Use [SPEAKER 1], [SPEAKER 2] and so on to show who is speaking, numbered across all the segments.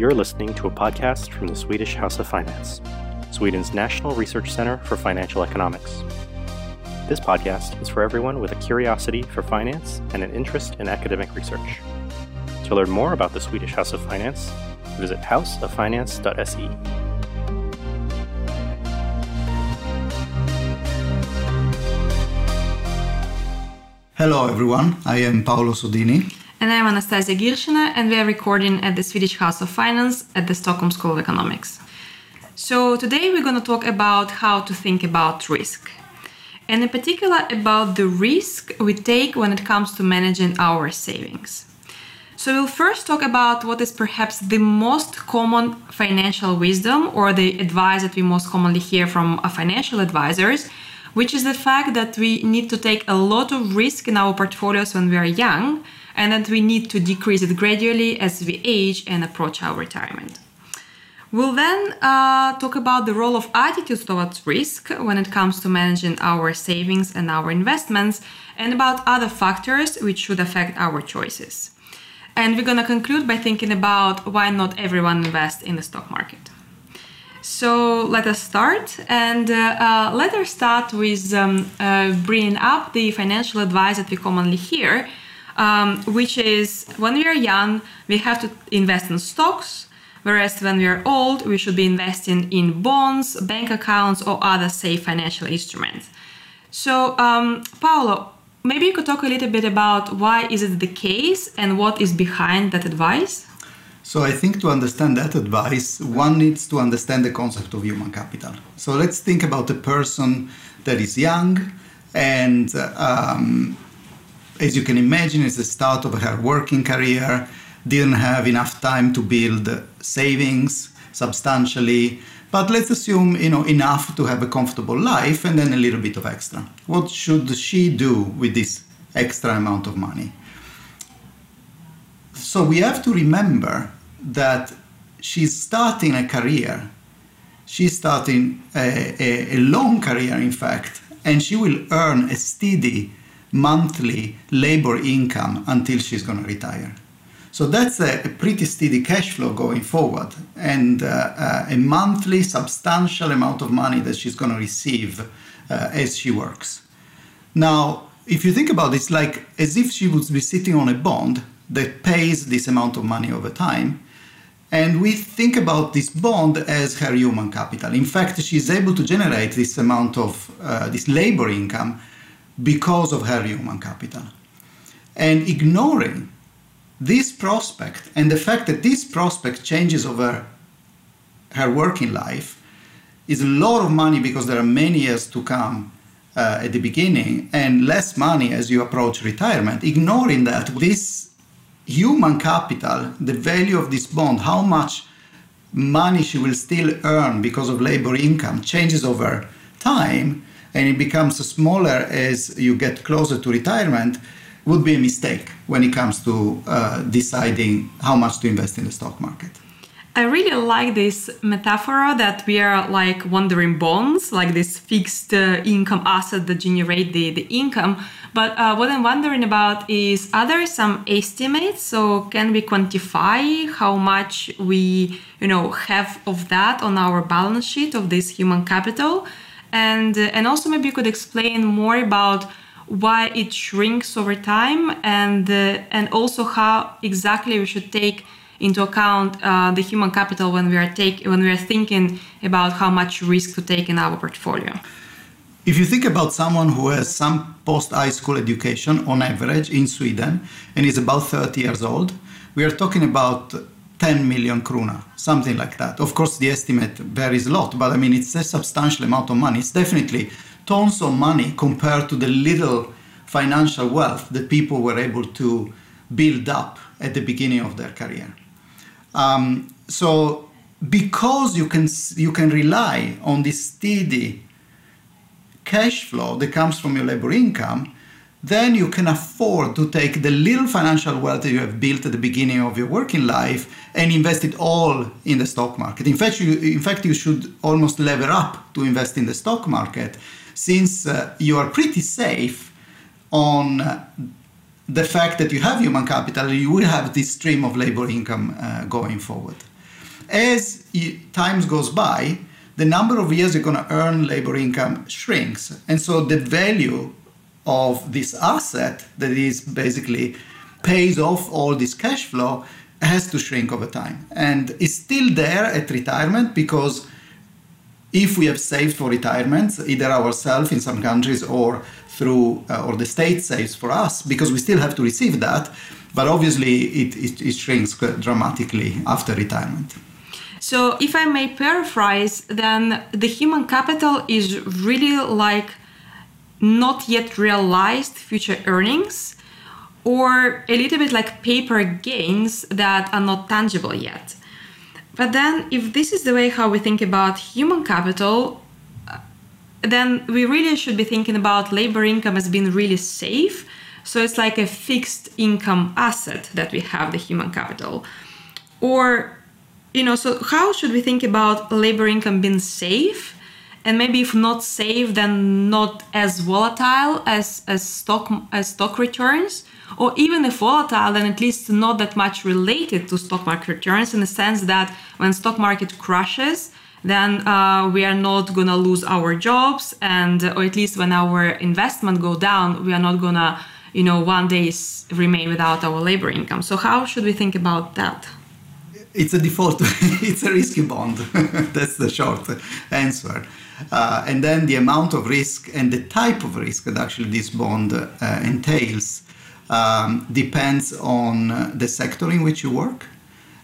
[SPEAKER 1] You're listening to a podcast from the Swedish House of Finance, Sweden's National Research Center for Financial Economics. This podcast is for everyone with a curiosity for finance and an interest in academic research. To learn more about the Swedish House of Finance, visit houseoffinance.se.
[SPEAKER 2] Hello, everyone. I am Paolo Sodini.
[SPEAKER 3] And I'm Anastasia Girshina, and we are recording at the Swedish House of Finance at the Stockholm School of Economics. So, today we're going to talk about how to think about risk, and in particular about the risk we take when it comes to managing our savings. So, we'll first talk about what is perhaps the most common financial wisdom or the advice that we most commonly hear from financial advisors, which is the fact that we need to take a lot of risk in our portfolios when we are young and that we need to decrease it gradually as we age and approach our retirement. We'll then uh, talk about the role of attitudes towards risk when it comes to managing our savings and our investments, and about other factors which should affect our choices. And we're to conclude by thinking about why not everyone invests in the stock market. So let us start, and uh, uh, let us start with um, uh, bringing up the financial advice that we commonly hear um, which is when we are young, we have to invest in stocks, whereas when we are old, we should be investing in bonds, bank accounts, or other safe financial instruments. So, um, Paolo, maybe you could talk a little bit about why is it the case and what is behind that advice?
[SPEAKER 2] So I think to understand that advice, one needs to understand the concept of human capital. So let's think about a person that is young and um, as you can imagine, it's the start of her working career, didn't have enough time to build savings substantially, but let's assume you know enough to have a comfortable life and then a little bit of extra. What should she do with this extra amount of money? So we have to remember that she's starting a career. She's starting a, a, a long career, in fact, and she will earn a steady monthly labor income until she's going to retire. So that's a, a, pretty steady cash flow going forward and uh, uh, a monthly substantial amount of money that she's going to receive uh, as she works. Now, if you think about it, it's like as if she would be sitting on a bond that pays this amount of money over time. And we think about this bond as her human capital. In fact, she's able to generate this amount of uh, this labor income because of her human capital. And ignoring this prospect and the fact that this prospect changes over her working life is a lot of money because there are many years to come uh, at the beginning and less money as you approach retirement. Ignoring that, this human capital, the value of this bond, how much money she will still earn because of labor income changes over time and it becomes smaller as you get closer to retirement would be a mistake when it comes to uh, deciding how much to invest in the stock market.
[SPEAKER 3] I really like this metaphor that we are like wandering bonds, like this fixed uh, income asset that generate the, the income. But uh, what I'm wondering about is are there some estimates? So can we quantify how much we you know have of that on our balance sheet of this human capital? And uh, and also maybe you could explain more about why it shrinks over time and uh, and also how exactly we should take into account uh, the human capital when we are take when we are thinking about how much risk to take in our portfolio.
[SPEAKER 2] If you think about someone who has some post high school education on average in Sweden and is about 30 years old, we are talking about 10 million krona, something like that. Of course, the estimate varies a lot, but I mean, it's a substantial amount of money. It's definitely tons of money compared to the little financial wealth that people were able to build up at the beginning of their career. Um, so, because you can you can rely on this steady cash flow that comes from your labor income, then you can afford to take the little financial wealth that you have built at the beginning of your working life and invest it all in the stock market. In fact, you, in fact, you should almost lever up to invest in the stock market since uh, you are pretty safe on uh, the fact that you have human capital, you will have this stream of labor income uh, going forward. as time goes by, the number of years you're going to earn labor income shrinks. And so the value of this asset that is basically pays off all this cash flow has to shrink over time. And it's still there at retirement because if we have saved for retirement, either ourselves in some countries or through uh, or the state saves for us, because we still have to receive that, but obviously it, it, it shrinks dramatically after retirement.
[SPEAKER 3] So, if I may paraphrase, then the human capital is really like not yet realized future earnings or a little bit like paper gains that are not tangible yet. But then, if this is the way how we think about human capital, then we really should be thinking about labor income as being really safe. So it's like a fixed income asset that we have, the human capital. Or, you know, so how should we think about labor income being safe? And maybe if not safe then not as volatile as as stock as stock returns. Or even if volatile then at least not that much related to stock market returns in the sense that when stock market crashes then uh, we are not gonna lose our jobs and or at least when our investment go down we are not gonna you know one day remain without our labor income. So how should we think about that?
[SPEAKER 2] It's a default it's a risky bond. That's the short answer uh, and then the amount of risk and the type of risk that actually this bond uh, entails um, depends on the sector in which you work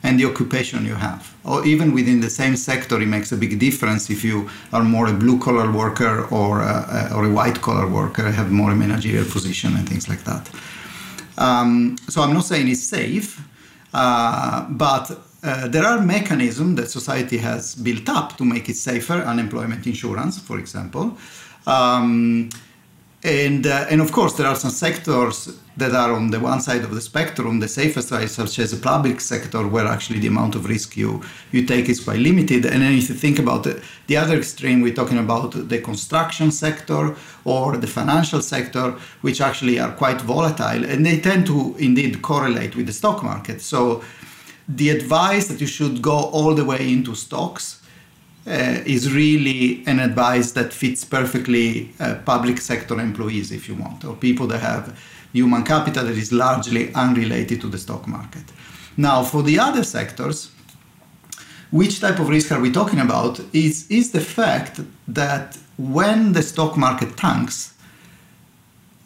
[SPEAKER 2] and the occupation you have. Or even within the same sector, it makes a big difference if you are more a blue collar worker or a, or a white collar worker, have more a managerial position and things like that. Um, so I'm not saying it's safe, uh, but uh, there are mechanisms that society has built up to make it safer, unemployment insurance, for example. Um, and, uh, and of course, there are some sectors that are on the one side of the spectrum, the safer side, such as the public sector, where actually the amount of risk you, you take is quite limited. And then if you think about the, the other extreme, we're talking about the construction sector or the financial sector, which actually are quite volatile, and they tend to indeed correlate with the stock market. So the advice that you should go all the way into stocks uh, is really an advice that fits perfectly uh, public sector employees, if you want, or people that have human capital that is largely unrelated to the stock market. Now, for the other sectors, which type of risk are we talking about? Is, is the fact that when the stock market tanks,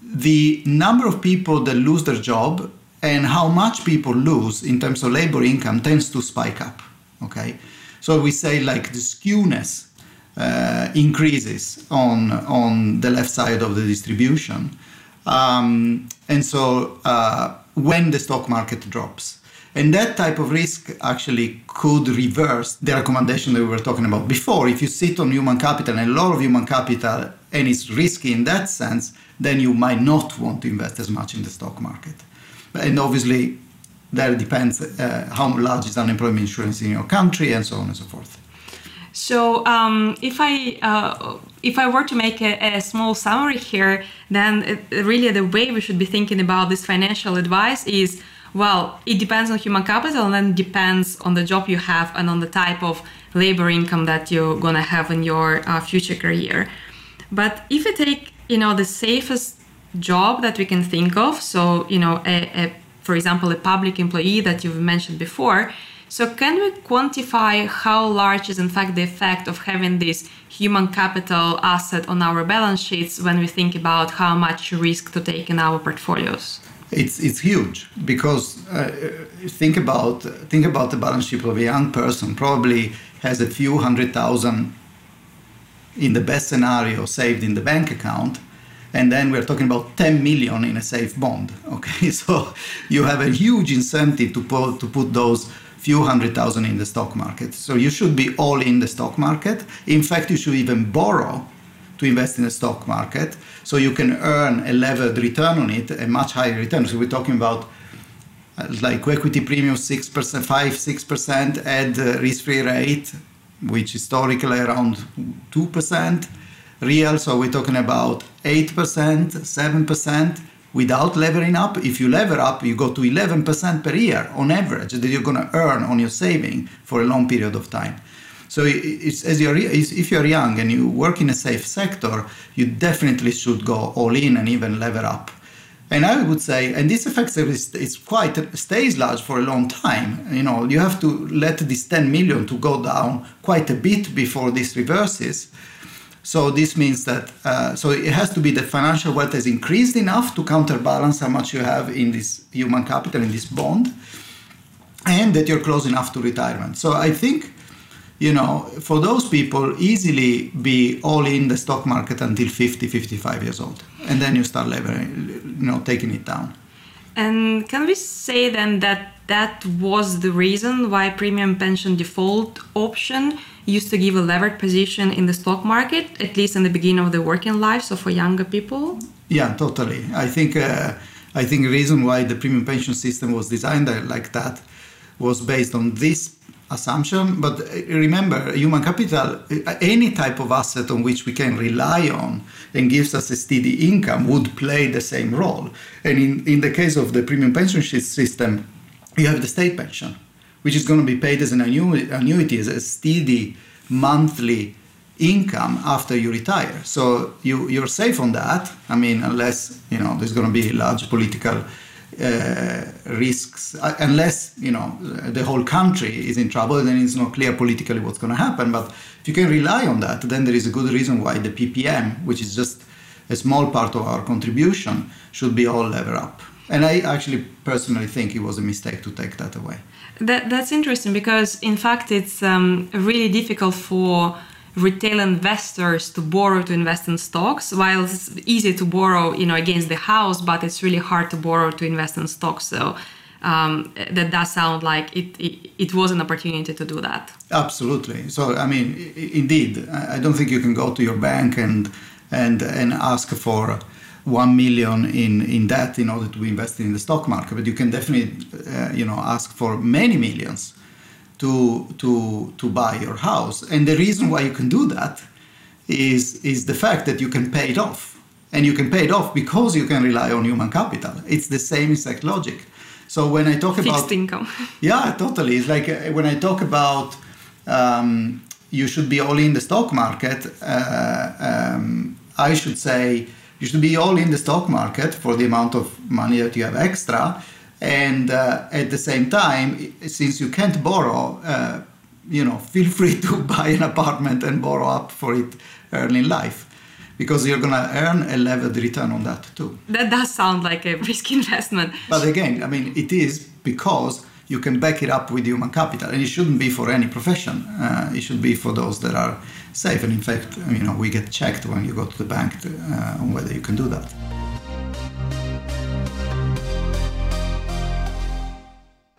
[SPEAKER 2] the number of people that lose their job and how much people lose in terms of labor income tends to spike up. Okay, so we say like the skewness uh, increases on on the left side of the distribution, um, and so uh, when the stock market drops. And that type of risk actually could reverse the recommendation that we were talking about before. If you sit on human capital and a lot of human capital and it's risky in that sense, then you might not want to invest as much in the stock market. And obviously, that depends uh, how large is unemployment insurance in your country and so on and so forth.
[SPEAKER 3] So, um, if I uh, if I were to make a, a small summary here, then it, really the way we should be thinking about this financial advice is well, it depends on human capital and then depends on the job you have and on the type of labor income that you're gonna have in your uh, future career. But if you take you know the safest job that we can think of. So, you know, a, a, for example, a public employee that you've mentioned before. So, can we quantify how large is in fact the effect of having this human capital asset on our balance sheets when we think about how much risk to take in our portfolios?
[SPEAKER 2] It's it's huge because uh, think about think about the balance sheet of a young person probably has a few hundred thousand in the best scenario saved in the bank account and then we're talking about 10 million in a safe bond okay? So you have a huge incentive to put to put those few hundred thousand in the stock market. So you should be all in the stock market. In fact you should even borrow to invest in the stock market so you can earn a levered return on it a much higher return. So we're talking about uh, like equity premium 6% 5 6% at risk-free rate which historically around 2% real, so we're talking about 8%, 7%, without levering up. If you lever up, you go to 11% per year on average that you're going to earn on your saving for a long period of time. So it's, as you're, if you're young and you work in a safe sector, you definitely should go all in and even lever up. And I would say, and this effect is, quite stays large for a long time. You know, you have to let this 10 million to go down quite a bit before this reverses. So this means that uh, so it has to be that financial wealth has increased enough to counterbalance how much you have in this human capital in this bond, and that you're close enough to retirement. So I think you know, for those people, easily be all in the stock market until 50, 55 years old. And then you start leveraging, you know, taking it down.
[SPEAKER 3] And can we say then that that was the reason why premium pension default option used to give a levered position in the stock market, at least in the beginning of the working life, so for younger people?
[SPEAKER 2] Yeah, totally. I think uh, I think the reason why the premium pension system was designed like that was based on this assumption. But uh, remember, human capital, uh, any type of asset on which we can rely on and gives us a steady income would play the same role. And in, in the case of the premium pension system, you have the state pension, which is going to be paid as an annuity, as a steady monthly income after you retire. So you, you're safe on that. I mean, unless, you know, there's going to be large political uh, risks uh, unless you know the whole country is in trouble then it's not clear politically what's going to happen but if you can rely on that then there is a good reason why the ppm which is just a small part of our contribution should be all lever up and i actually personally think it was a mistake to take that away
[SPEAKER 3] that, that's interesting because in fact it's um, really difficult for retail investors to borrow to invest in stocks. While it's easy to borrow you know against the house but it's really hard to borrow to invest in stocks. So um, that does sound like it, it, it was an opportunity to do that.
[SPEAKER 2] Absolutely. So i mean indeed i don't think you can go to your bank and and and ask for one million in in debt in order to be invested in the stock market but you can definitely uh, you know ask for many millions to to to buy your house. And the reason why you can do that is is the fact that you can pay it off, and you can pay it off because you can rely on human capital. It's the same exact logic. So when I talk
[SPEAKER 3] Fixed
[SPEAKER 2] about
[SPEAKER 3] fixed income,
[SPEAKER 2] yeah, totally. It's like uh, when I talk about um, you should be all in the stock market. Uh, um, I should say you should be all in the stock market for the amount of money that you have extra. And uh, at the same time since you can't borrow uh, you know feel free to buy an apartment and borrow up for it early in life because you're going to earn a levered return on that too.
[SPEAKER 3] That does sound like a risky investment.
[SPEAKER 2] But again i mean it is because you can back it up with human capital and it shouldn't be for any profession uh, it should be for those that are safe and in fact you know we get checked when you go to the bank to, uh, on whether you can do that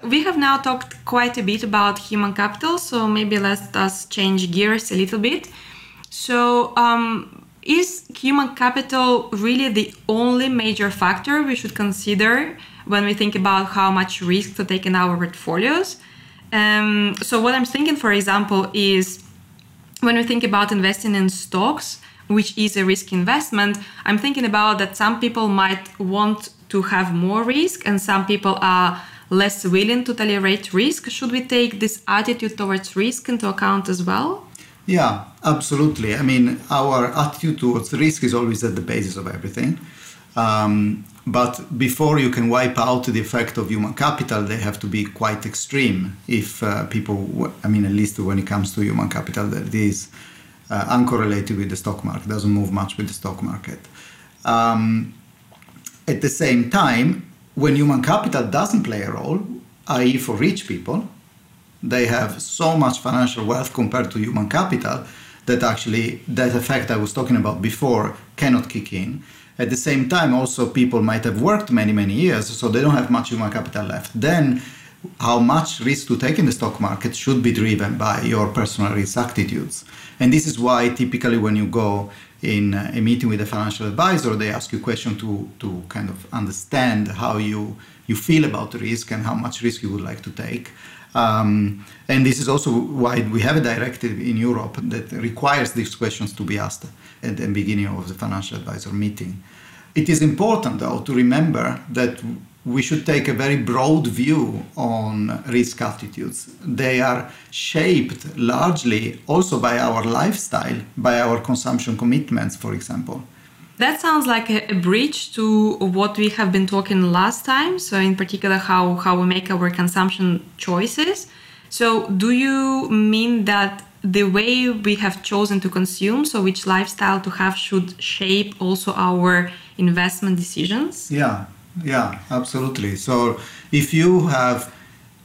[SPEAKER 3] we have now talked quite a bit about human capital, so maybe let us change gears a little bit. So, um, is human capital really the only major factor we should consider when we think about how much risk to take in our portfolios? Um, so, what I'm thinking, for example, is when we think about investing in stocks, which is a risk investment, I'm thinking about that some people might want to have more risk and some people are less willing to tolerate risk. Should we take this attitude towards risk into account as well?
[SPEAKER 2] Yeah, absolutely. I mean, our attitude towards risk is always at the basis of everything. Um, but before you can wipe out the effect of human capital, they have to be quite extreme. If uh, people, I mean, at least when it comes to human capital, that is uh, uncorrelated with the stock market, doesn't move much with the stock market. Um, at the same time, when human capital doesn't play a role, i.e., for rich people, they have so much financial wealth compared to human capital that actually that effect I was talking about before cannot kick in. At the same time, also people might have worked many, many years, so they don't have much human capital left. Then, how much risk to take in the stock market should be driven by your personal risk attitudes. And this is why typically when you go in a meeting with a financial advisor, they ask you a question to, to kind of understand how you, you feel about risk and how much risk you would like to take. Um, and this is also why we have a directive in Europe that requires these questions to be asked at the beginning of the financial advisor meeting. It is important, though, to remember that we should take a very broad view on risk attitudes. They are shaped largely also by our lifestyle, by our consumption commitments, for example.
[SPEAKER 3] That sounds like a, a, bridge to what we have been talking last time. So, in particular, how, how we make our consumption choices. So, do you mean that the way we have chosen to consume, so which lifestyle to have, should shape also our investment decisions?
[SPEAKER 2] Yeah, yeah, absolutely. So, if you have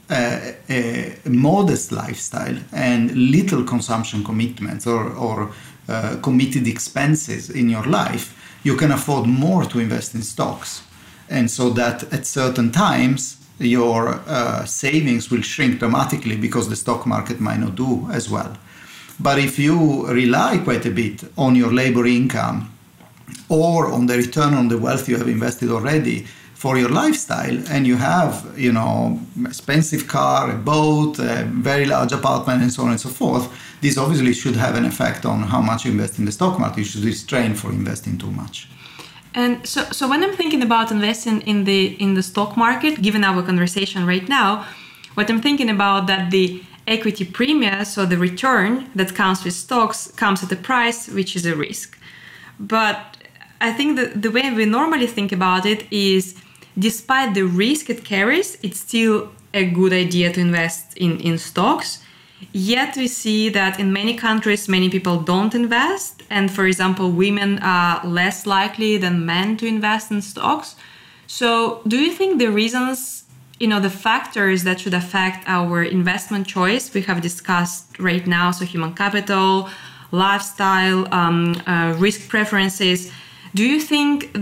[SPEAKER 2] a, a modest lifestyle and little consumption commitments or, or uh, committed expenses in your life, you can afford more to invest in stocks. And so that at certain times, your uh, savings will shrink dramatically because the stock market might not do as well. But if you rely quite a bit on your labor income or on the return on the wealth you have invested already for your lifestyle and you have you know expensive car a boat a very large apartment and so on and so forth this obviously should have an effect on how much you invest in the stock market. You should restrain for investing too much.
[SPEAKER 3] And so, so when I'm thinking about investing in the in the stock market, given our conversation right now, what I'm thinking about that the equity premium, so the return that comes with stocks, comes at a price which is a risk. But I think that the way we normally think about it is, despite the risk it carries, it's still a good idea to invest in in stocks Yet we see that in many countries, many people don't invest. And for example, women are less likely than men to invest in stocks. So, do you think the reasons, you know, the factors that should affect our investment choice we have discussed right now, so human capital, lifestyle, um, uh, risk preferences, do you think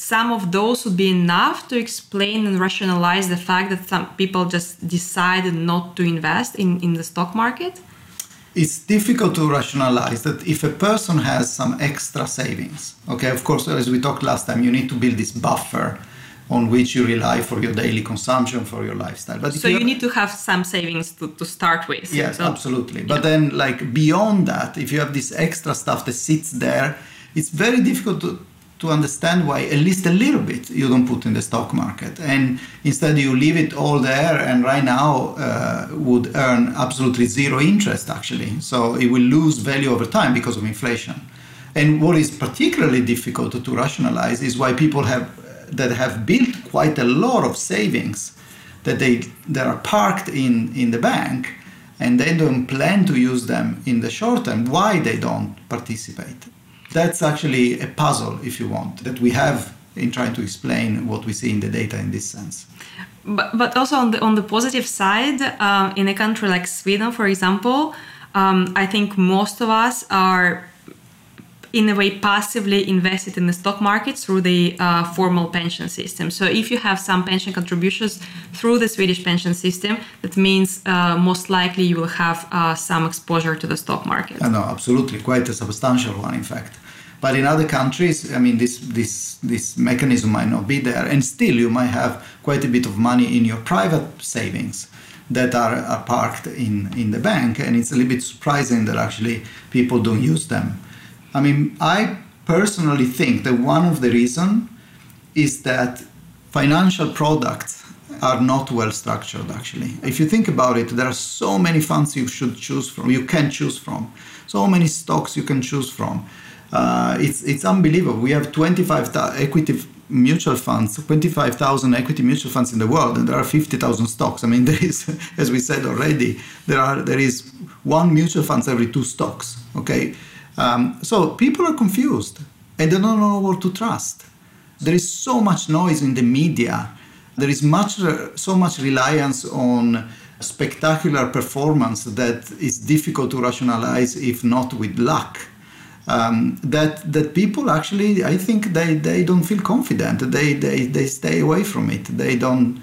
[SPEAKER 3] some of those would be enough to explain and rationalize the fact that some people just decided not to invest in, in the stock market?
[SPEAKER 2] It's difficult to rationalize that if a person has some extra savings, okay, of course, as we talked last time, you need to build this buffer on which you rely for your daily consumption, for your lifestyle.
[SPEAKER 3] But so you, need to have some savings to, to start with.
[SPEAKER 2] Yes,
[SPEAKER 3] so,
[SPEAKER 2] absolutely. But then, like beyond that, if you have this extra stuff that sits there, it's very difficult to, to understand why at least a little bit you don't put in the stock market. And instead you leave it all there and right now uh, would earn absolutely zero interest actually. So it will lose value over time because of inflation. And what is particularly difficult to rationalize is why people have that have built quite a lot of savings that they that are parked in in the bank and they don't plan to use them in the short term. Why they don't participate that's actually a puzzle, if you want, that we have in trying to explain what we see in the data in this sense.
[SPEAKER 3] But, but also on the on the positive side, uh, in a country like Sweden, for example, um, I think most of us are in a way passively invested in the stock market through the uh, formal pension system. So if you have some pension contributions through the Swedish pension system, that means uh, most likely you will have uh, some exposure to the stock market.
[SPEAKER 2] no, absolutely, quite a substantial one, in fact. But in other countries, I mean, this this this mechanism might not be there, and still you might have quite a bit of money in your private savings that are, are parked in in the bank, and it's a little bit surprising that actually people don't use them I mean, I personally think that one of the reasons is that financial products are not well structured actually. If you think about it, there are so many funds you should choose from, you can choose from, so many stocks you can choose from. Uh, it's, it's unbelievable. We have 25 equity mutual funds, 25,000 equity mutual funds in the world, and there are 50,000 stocks. I mean, there is, as we said already, there are there is one mutual funds every two stocks. Okay, um, so people are confused and they don't know what to trust. There is so much noise in the media. There is much, so much reliance on spectacular performance that is difficult to rationalize if not with luck. Um, that that people actually, I think they, they don't feel confident. They, they they stay away from it. They don't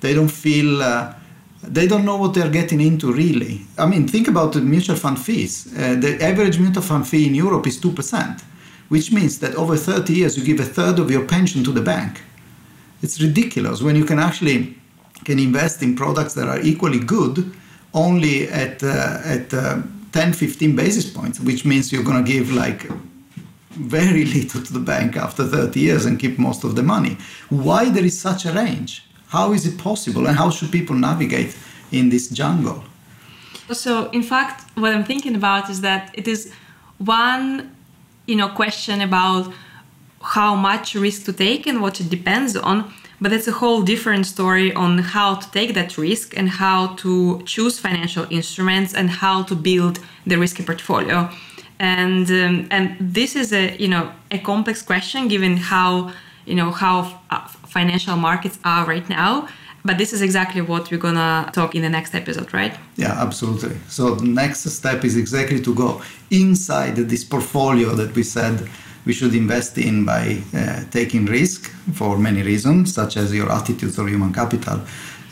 [SPEAKER 2] they don't feel. Uh, they don't know what they're getting into really. I mean, think about the mutual fund fees. Uh, the average mutual fund fee in Europe is 2%, which means that over 30 years you give a third of your pension to the bank. It's ridiculous when you can actually can invest in products that are equally good only at, uh, at uh, 10, 15 basis points, which means you're going to give like very little to the bank after 30 years and keep most of the money. Why there is such a range? How is it possible and how should people navigate in this jungle?
[SPEAKER 3] So in fact what I'm thinking about is that it is one you know question about how much risk to take and what it depends on but that's a whole different story on how to take that risk and how to choose financial instruments and how to build the risky portfolio. And um, and this is a you know a complex question given how you know how uh, financial markets are right now. But this is exactly what we're gonna talk in the next episode right?
[SPEAKER 2] Yeah absolutely. So the next step is exactly to go inside this portfolio that we said we should invest in by uh, taking risk for many reasons such as your attitudes or human capital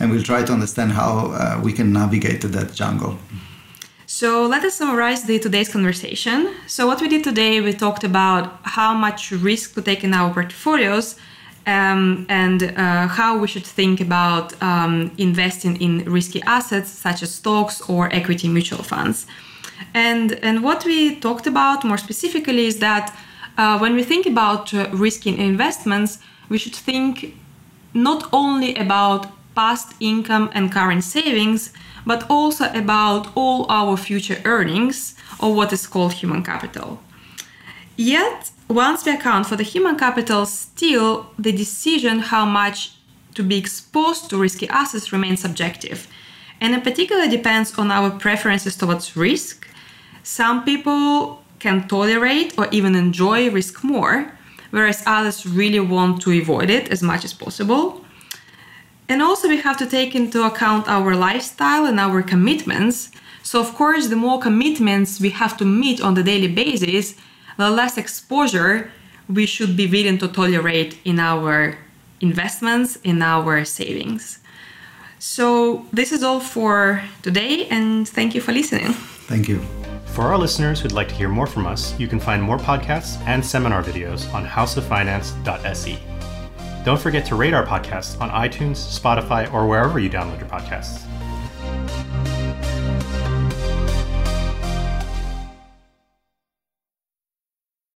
[SPEAKER 2] and we'll try to understand how uh, we can navigate that jungle
[SPEAKER 3] so let us summarize the today's conversation. So what we did today, we talked about how much risk to take in our portfolios um, and uh, how we should think about um, investing in risky assets such as stocks or equity mutual funds. And, and what we talked about more specifically is that uh, when we think about uh, investments, we should think not only about past income and current savings, but also about all our future earnings or what is called human capital. Yet, once we account for the human capital, still the decision how much to be exposed to risky assets remains subjective. And in particular depends on our preferences towards risk. Some people can tolerate or even enjoy risk more, whereas others really want to avoid it as much as possible. And also, we have to take into account our lifestyle and our commitments. So, of course, the more commitments we have to meet on the daily basis, the less exposure we should be willing to tolerate in our investments, in our savings. So, this is all for today, and thank you for listening.
[SPEAKER 2] Thank you.
[SPEAKER 1] For our listeners who'd like to hear more from us, you can find more podcasts and seminar videos on houseoffinance.se. Don't forget to rate our podcast on iTunes, Spotify, or wherever you download your podcasts.